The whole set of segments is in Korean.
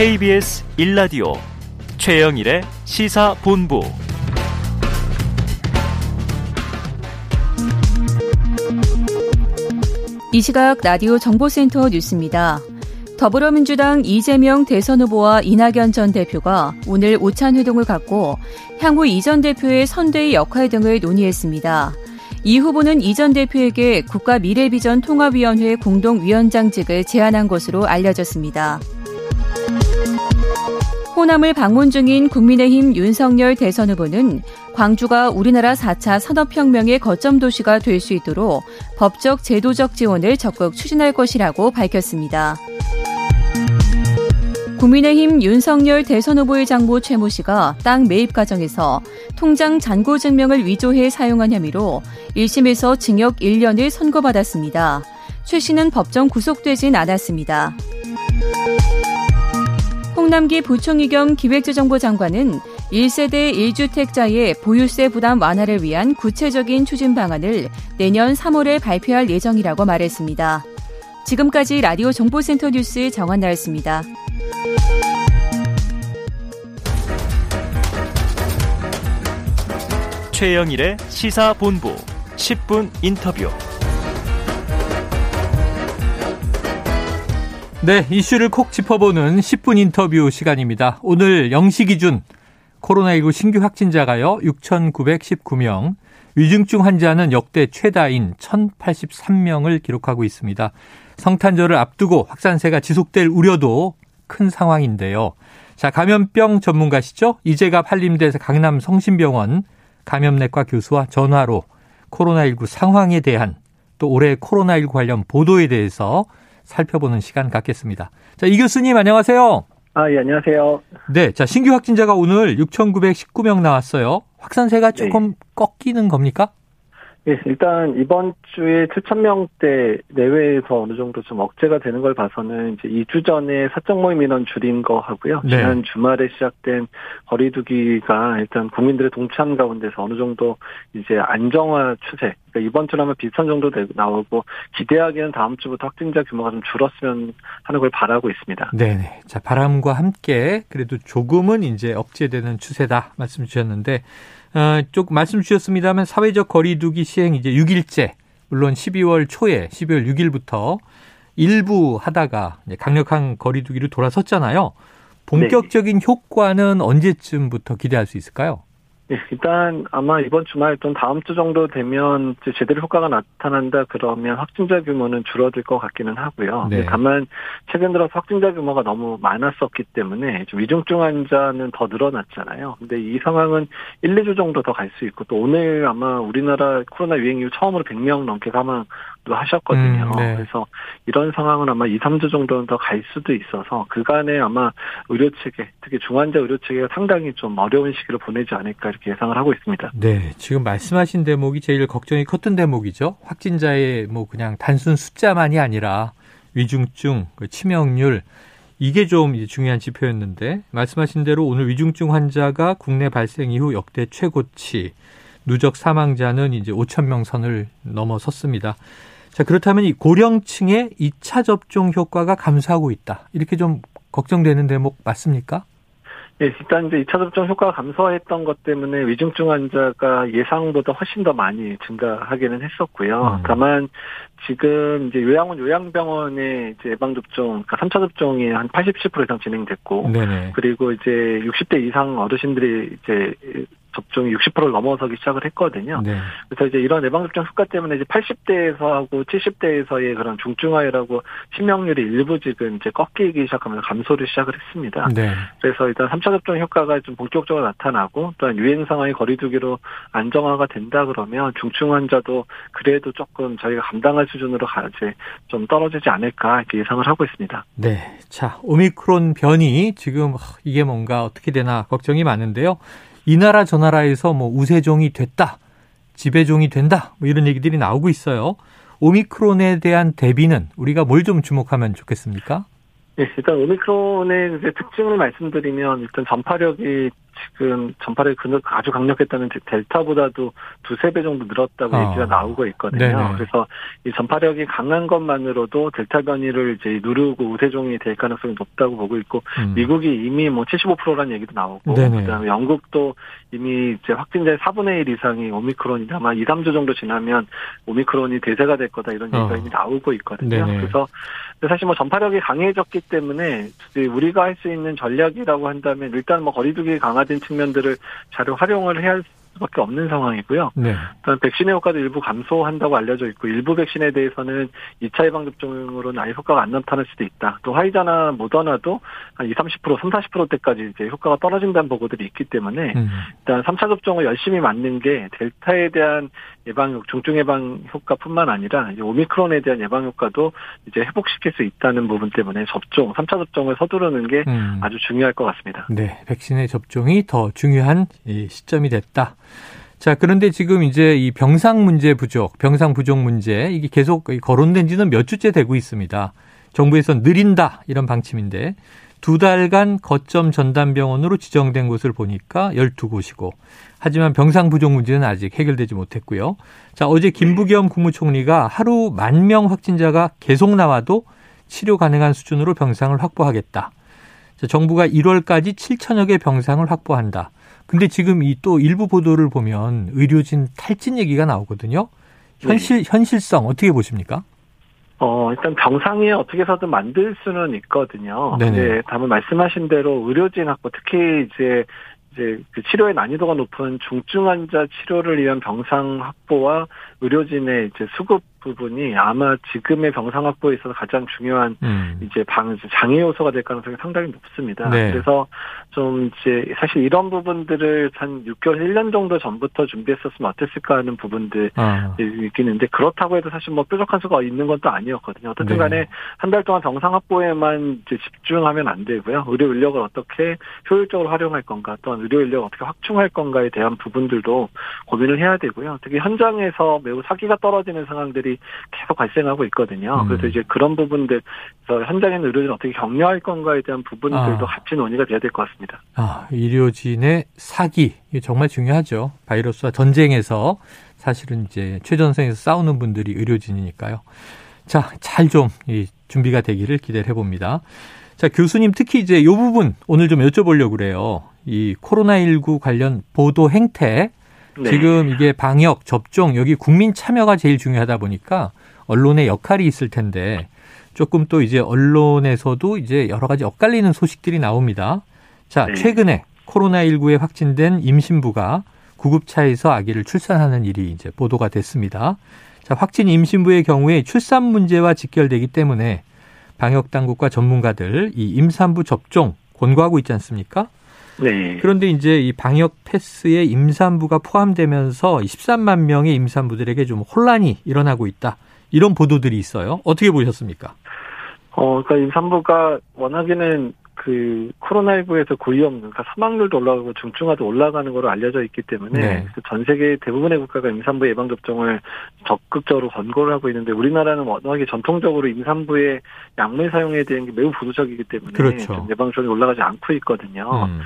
KBS 1라디오 최영일의 시사본부 이 시각 라디오 정보센터 뉴스입니다. 더불어민주당 이재명 대선 후보와 이낙연 전 대표가 오늘 오찬 회동을 갖고 향후 이 전 대표의 선대의 역할 등을 논의했습니다. 이 후보는 이 전 대표에게 국가 미래비전 통합위원회 공동위원장직을 제안한 것으로 알려졌습니다. 호남을 방문 중인 국민의힘 윤석열 대선 후보는 광주가 우리나라 4차 산업혁명의 거점 도시가 될 수 있도록 법적 제도적 지원을 적극 추진할 것이라고 밝혔습니다. 국민의힘 윤석열 대선 후보의 장모 최모 씨가 땅 매입 과정에서 통장 잔고 증명을 위조해 사용한 혐의로 1심에서 징역 1년을 선고받았습니다. 최 씨는 법정 구속되진 않았습니다. 홍남기 부총리 겸 기획재정부 장관은 1세대 1주택자의 보유세 부담 완화를 위한 구체적인 추진 방안을 내년 3월에 발표할 예정이라고 말했습니다. 지금까지 라디오 정보센터 뉴스 정한 나였습니다. 최영일의 시사본부 10분 인터뷰. 네, 이슈를 콕 짚어보는 10분 인터뷰 시간입니다. 오늘 0시 기준 코로나19 신규 확진자가요, 6,919명, 위중증 환자는 역대 최다인 1,083명을 기록하고 있습니다. 성탄절을 앞두고 확산세가 지속될 우려도 큰 상황인데요. 자, 감염병 전문가시죠? 이재갑 한림대에서 강남 성심병원 감염내과 교수와 전화로 코로나19 상황에 대한 또 올해 코로나19 관련 보도에 대해서 살펴보는 시간 갖겠습니다. 자, 이 교수님 안녕하세요. 아, 예, 안녕하세요. 네, 자, 신규 확진자가 오늘 6,919명 나왔어요. 확산세가 네. 조금 네. 꺾이는 겁니까? 예, 일단 이번 주에 7,000명대 내외에서 어느 정도 좀 억제가 되는 걸 봐서는 이제 2주 전에 사적 모임 인원 줄인 거 하고요. 네. 지난 주말에 시작된 거리두기가 일단 국민들의 동참 가운데서 어느 정도 이제 안정화 추세. 그러니까 이번 주라면 비슷한 정도 나오고 기대하기에는 다음 주부터 확진자 규모가 좀 줄었으면 하는 걸 바라고 있습니다. 네. 자, 바람과 함께 그래도 조금은 이제 억제되는 추세다 말씀 주셨는데 어, 쪽 말씀 주셨습니다만 사회적 거리두기 시행 이제 6일째 물론 12월 초에 12월 6일부터 일부 하다가 강력한 거리두기로 돌아섰잖아요. 본격적인 네. 효과는 언제쯤부터 기대할 수 있을까요? 네, 일단 아마 이번 주말 또는 다음 주 정도 되면 제대로 효과가 나타난다 그러면 확진자 규모는 줄어들 것 같기는 하고요. 네. 다만 최근 들어서 확진자 규모가 너무 많았었기 때문에 좀 위중증 환자는 더 늘어났잖아요. 근데 이 상황은 1, 2주 정도 더 갈 수 있고 또 오늘 아마 우리나라 코로나 유행 이후 처음으로 100명 넘게 사망 하셨거든요. 음, 네. 그래서 이런 상황은 아마 2, 3주 정도는 더 갈 수도 있어서 그간에 아마 의료 체계, 특히 중환자 의료 체계가 상당히 좀 어려운 시기를 보내지 않을까 이렇게 예상을 하고 있습니다. 네, 지금 말씀하신 대목이 제일 걱정이 컸던 대목이죠. 확진자의 뭐 그냥 단순 숫자만이 아니라 위중증, 그 치명률 이게 좀 중요한 지표였는데 말씀하신 대로 오늘 위중증 환자가 국내 발생 이후 역대 최고치 누적 사망자는 이제 5천 명 선을 넘어섰습니다. 자, 그렇다면 이 고령층의 2차 접종 효과가 감소하고 있다. 이렇게 좀 걱정되는 대목 맞습니까? 예, 일단 이제 2차 접종 효과가 감소했던 것 때문에 위중증 환자가 예상보다 훨씬 더 많이 증가하기는 했었고요. 음. 다만 지금 이제 요양원 요양병원의 이제 예방 접종, 그러니까 3차 접종이 한 87% 이상 진행됐고, 네네. 그리고 이제 60대 이상 어르신들이 이제 접종이 60%를 넘어서기 시작을 했거든요. 네. 그래서 이제 이런 예방접종 효과 때문에 이제 80대에서 하고 70대에서의 그런 중증화율하고 치명률이 일부 지금 이제 꺾이기 시작하면서 감소를 시작을 했습니다. 네. 그래서 일단 3차 접종 효과가 좀 본격적으로 나타나고 또한 유행 상황이 거리두기로 안정화가 된다 그러면 중증 환자도 그래도 조금 저희가 감당할 수준으로 가지 좀 떨어지지 않을까 이렇게 예상을 하고 있습니다. 네. 자, 오미크론 변이 지금 이게 뭔가 어떻게 되나 걱정이 많은데요. 이 나라 저 나라에서 뭐 우세종이 됐다, 지배종이 된다, 뭐 이런 얘기들이 나오고 있어요. 오미크론에 대한 대비는 우리가 뭘 좀 주목하면 좋겠습니까? 네, 일단 오미크론의 특징을 말씀드리면 일단 전파력이 지금 전파력이 아주 강력했다는 델타보다도 두세 배 정도 늘었다고 어. 얘기가 나오고 있거든요. 네네. 그래서 이 전파력이 강한 것만으로도 델타 변이를 이제 누르고 우세종이 될 가능성이 높다고 보고 있고 음. 미국이 이미 뭐 75%라는 얘기도 나오고 네네. 그다음에 영국도 이미 이제 확진자의 4분의 1 이상이 오미크론이 아마 2, 3주 정도 지나면 오미크론이 대세가 될 거다 이런 얘기가 어. 이미 나오고 있거든요. 네네. 그래서 사실 뭐 전파력이 강해졌기 때문에 우리가 할 수 있는 전략이라고 한다면 일단 뭐 거리두기 강화 된 측면들을 잘 활용을 해야 수밖에 없는 상황이고요. 네. 일단 백신의 효과도 일부 감소한다고 알려져 있고 일부 백신에 대해서는 2차 예방 접종으로는 아예 효과가 안 나타날 수도 있다. 또 화이자나 모더나도 한 20, 30%, 3, 40%대까지 이제 효과가 떨어진다는 보고들이 있기 때문에 음. 일단 3차 접종을 열심히 맞는 게 델타에 대한 예방 중증 예방 효과뿐만 아니라 이제 오미크론에 대한 예방 효과도 이제 회복시킬 수 있다는 부분 때문에 접종, 3차 접종을 서두르는 게 음. 아주 중요할 것 같습니다. 네, 백신의 접종이 더 중요한 시점이 됐다. 자, 그런데 지금 이제 이 병상 문제 부족, 병상 부족 문제 이게 계속 거론된 지는 몇 주째 되고 있습니다. 정부에서 느린다 이런 방침인데 두 달간 거점 전담병원으로 지정된 곳을 보니까 12곳이고 하지만 병상 부족 문제는 아직 해결되지 못했고요. 자, 어제 김부겸 국무총리가 하루 만 명 확진자가 계속 나와도 치료 가능한 수준으로 병상을 확보하겠다. 자, 정부가 1월까지 7천여 개 병상을 확보한다. 근데 지금 이 또 일부 보도를 보면 의료진 탈진 얘기가 나오거든요. 현실 네. 현실성 어떻게 보십니까? 어, 일단 병상에 어떻게 해서든 만들 수는 있거든요. 네네. 근데 다만 말씀하신 대로 의료진 확보, 특히 이제 이제 그 치료의 난이도가 높은 중증 환자 치료를 위한 병상 확보와 의료진의 이제 수급 부분이 아마 지금의 병상 확보에 있어서 가장 중요한 음. 이제 방 장애 요소가 될 가능성이 상당히 높습니다. 네. 그래서 좀 이제 사실 이런 부분들을 한 6개월, 1년 정도 전부터 준비했었으면 어땠을까 하는 부분들이 아. 있기는데 그렇다고 해도 사실 뭐 뾰족한 수가 있는 것도 아니었거든요. 어쨌든 간에 네. 한달 동안 병상 확보에만 이제 집중하면 안 되고요. 의료 인력을 어떻게 효율적으로 활용할 건가 또한 의료 인력을 어떻게 확충할 건가에 대한 부분들도 고민을 해야 되고요. 특히 현장에서 매우 사기가 떨어지는 상황들이 계속 발생하고 있거든요. 음. 그래서 이제 그런 부분들, 현장에 있는 의료진 어떻게 격려할 건가에 대한 부분들도 아. 같이 논의가 돼야 될 것 같습니다. 아, 의료진의 사기, 이게 정말 중요하죠. 바이러스와 전쟁에서 사실은 이제 최전선에서 싸우는 분들이 의료진이니까요. 자, 잘 좀 준비가 되기를 기대를 해봅니다. 자, 교수님 특히 이제 이 부분 오늘 좀 여쭤보려고 그래요. 이 코로나19 관련 보도 행태 네. 지금 이게 방역, 접종, 여기 국민 참여가 제일 중요하다 보니까 언론의 역할이 있을 텐데 조금 또 이제 언론에서도 이제 여러 가지 엇갈리는 소식들이 나옵니다. 자, 네. 최근에 코로나19에 확진된 임신부가 구급차에서 아기를 출산하는 일이 이제 보도가 됐습니다. 자, 확진 임신부의 경우에 출산 문제와 직결되기 때문에 방역 당국과 전문가들 이 임산부 접종 권고하고 있지 않습니까? 네. 그런데 이제 이 방역 패스에 임산부가 포함되면서 13만 명의 임산부들에게 좀 혼란이 일어나고 있다. 이런 보도들이 있어요. 어떻게 보셨습니까? 어, 그러니까 임산부가 워낙에는 그 코로나19에서 고위험, 그러니까 사망률도 올라가고 중증화도 올라가는 걸로 알려져 있기 때문에 네. 전 세계 대부분의 국가가 임산부 예방 접종을 적극적으로 권고를 하고 있는데 우리나라는 워낙에 전통적으로 임산부의 약물 사용에 대한 게 매우 보수적이기 때문에 그렇죠. 예방 접종이 올라가지 않고 있거든요. 음.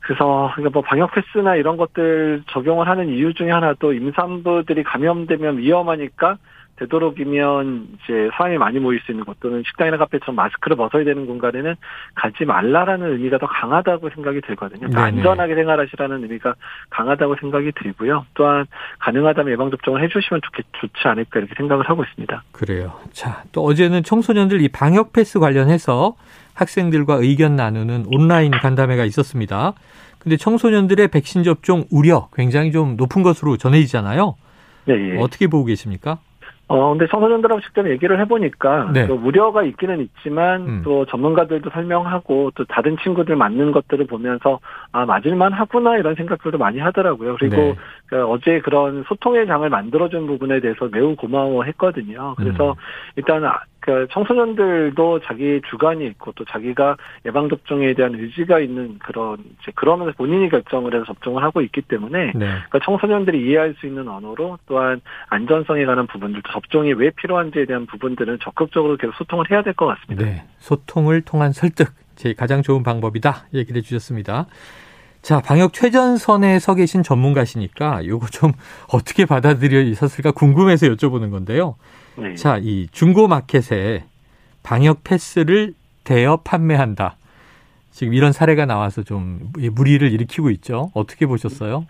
그래서 그러니까 뭐 방역 패스나 이런 것들 적용을 하는 이유 중에 하나도 임산부들이 감염되면 위험하니까 되도록이면 이제 사람이 많이 모일 수 있는 곳 또는 식당이나 카페처럼 마스크를 벗어야 되는 공간에는 가지 말라라는 의미가 더 강하다고 생각이 들거든요. 그러니까 안전하게 생활하시라는 의미가 강하다고 생각이 들고요. 또한 가능하다면 예방 접종을 해주시면 좋겠, 좋지 않을까 이렇게 생각을 하고 있습니다. 그래요. 자, 또 어제는 청소년들 이 방역 패스 관련해서 학생들과 의견 나누는 온라인 간담회가 있었습니다. 근데 청소년들의 백신 접종 우려 굉장히 좀 높은 것으로 전해지잖아요. 네. 예. 어떻게 보고 계십니까? 어, 근데 청소년들하고 직접 얘기를 해보니까, 네. 또 우려가 있기는 있지만, 음. 또 전문가들도 설명하고, 또 다른 친구들 맞는 것들을 보면서, 아, 맞을만 하구나, 이런 생각들도 많이 하더라고요. 그리고, 네. 그 어제 그런 소통의 장을 만들어준 부분에 대해서 매우 고마워 했거든요. 그래서, 음. 일단, 그 청소년들도 자기 주관이 있고 또 자기가 예방 접종에 대한 의지가 있는 그런 이제 그러면서 본인이 결정을 해서 접종을 하고 있기 때문에 네. 그러니까 청소년들이 이해할 수 있는 언어로 또한 안전성에 관한 부분들도 접종이 왜 필요한지에 대한 부분들은 적극적으로 계속 소통을 해야 될 것 같습니다. 네. 소통을 통한 설득 제 가장 좋은 방법이다 얘기를 해주셨습니다. 자, 방역 최전선에 서 계신 전문가시니까 이거 좀 어떻게 받아들여졌을까 궁금해서 여쭤보는 건데요. 네. 자, 이 중고 마켓에 방역 패스를 대여 판매한다. 지금 이런 사례가 나와서 좀 무리를 일으키고 있죠. 어떻게 보셨어요?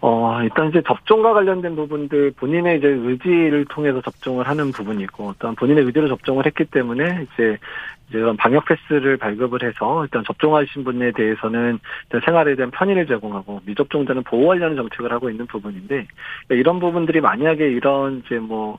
어, 일단 이제 접종과 관련된 부분들 본인의 이제 의지를 통해서 접종을 하는 부분이고, 어떤 본인의 의지로 접종을 했기 때문에 이제 이제 방역 패스를 발급을 해서 일단 접종하신 분에 대해서는 일단 생활에 대한 편의를 제공하고 미접종자는 보호하려는 정책을 하고 있는 부분인데 이런 부분들이 만약에 이런 이제 뭐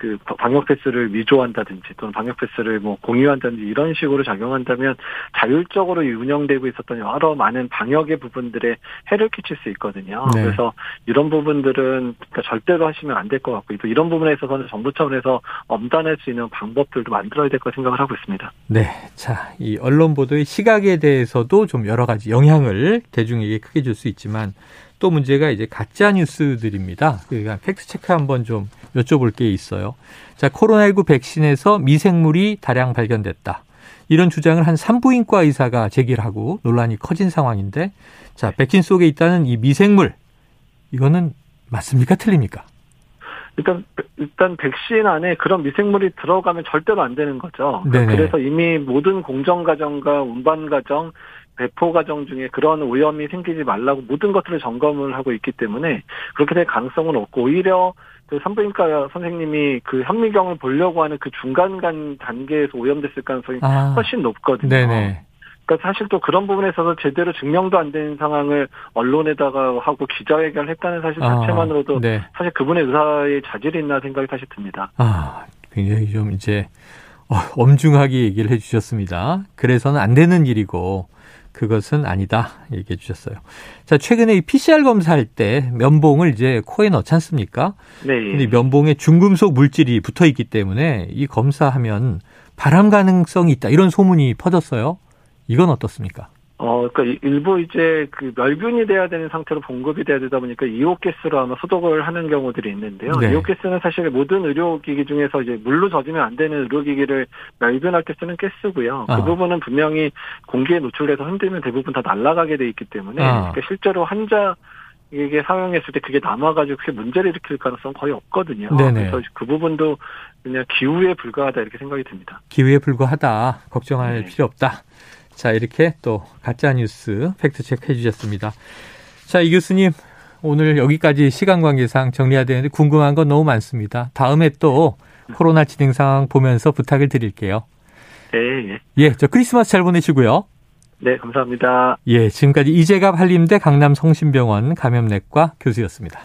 그 방역 패스를 위조한다든지 또는 방역 패스를 뭐 공유한다든지 이런 식으로 작용한다면 자율적으로 운영되고 있었던 여러 많은 방역의 부분들에 해를 끼칠 수 있거든요. 네. 그래서 이런 부분들은 그러니까 절대로 하시면 안 될 것 같고 또 이런 부분에 있어서는 정부 차원에서 엄단할 수 있는 방법들도 만들어야 될 것 생각을 하고 있습니다. 네, 자 이 언론 보도의 시각에 대해서도 좀 여러 가지 영향을 대중에게 크게 줄 수 있지만 또 문제가 이제 가짜 뉴스들입니다. 그러니까 팩트 체크 한번 좀 여쭤볼 게 있어요. 자, 코로나19 백신에서 미생물이 다량 발견됐다. 이런 주장을 한 산부인과 의사가 제기를 하고 논란이 커진 상황인데 자, 백신 속에 있다는 이 미생물 이거는 맞습니까? 틀립니까? 일단 일단 백신 안에 그런 미생물이 들어가면 절대로 안 되는 거죠. 그러니까 그래서 이미 모든 공정 과정과 운반 과정 배포 과정 중에 그런 오염이 생기지 말라고 모든 것들을 점검을 하고 있기 때문에 그렇게 될 가능성은 없고 오히려 그 산부인과 선생님이 그 현미경을 보려고 하는 그 중간 간 단계에서 오염됐을 가능성이 아, 훨씬 높거든요. 네네. 그러니까 사실 또 그런 부분에 있어서 제대로 증명도 안된 상황을 언론에다가 하고 기자회견을 했다는 사실 아, 자체만으로도 아, 네. 사실 그분의 의사의 자질이 있나 생각이 사실 듭니다. 아, 굉장히 좀 이제 어, 엄중하게 얘기를 해주셨습니다. 그래서는 안 되는 일이고 그것은 아니다 얘기해 주셨어요. 자 최근에 이 PCR 검사할 때 면봉을 이제 코에 넣지 않습니까? 네. 근데 면봉에 중금속 물질이 붙어 있기 때문에 이 검사하면 발암 가능성이 있다 이런 소문이 퍼졌어요. 이건 어떻습니까? 어, 그러니까 일부 이제 그 멸균이 돼야 되는 상태로 봉급이 돼야 되다 보니까 이오가스로 아마 소독을 하는 경우들이 있는데요. 네. 이오가스는 사실 모든 의료기기 중에서 이제 물로 젖으면 안 되는 의료기기를 멸균할 때 쓰는 가스고요. 그 아. 부분은 분명히 공기에 노출돼서 흔들면 대부분 다 날아가게 돼 있기 때문에 아. 그러니까 실제로 환자 이게 사용했을 때 그게 남아가지고 그게 문제를 일으킬 가능성 은 거의 없거든요. 네네. 그래서 그 부분도 그냥 기후에 불과하다 이렇게 생각이 듭니다. 기후에 불과하다. 걱정할 네. 필요 없다. 자, 이렇게 또 가짜뉴스 팩트체크 해주셨습니다. 자, 이 교수님, 오늘 여기까지 시간 관계상 정리해야 되는데 궁금한 건 너무 많습니다. 다음에 또 코로나 진행 상황 보면서 부탁을 드릴게요. 네, 예. 예, 저 크리스마스 잘 보내시고요. 네, 감사합니다. 예, 지금까지 이재갑 한림대 강남 성심병원 감염내과 교수였습니다.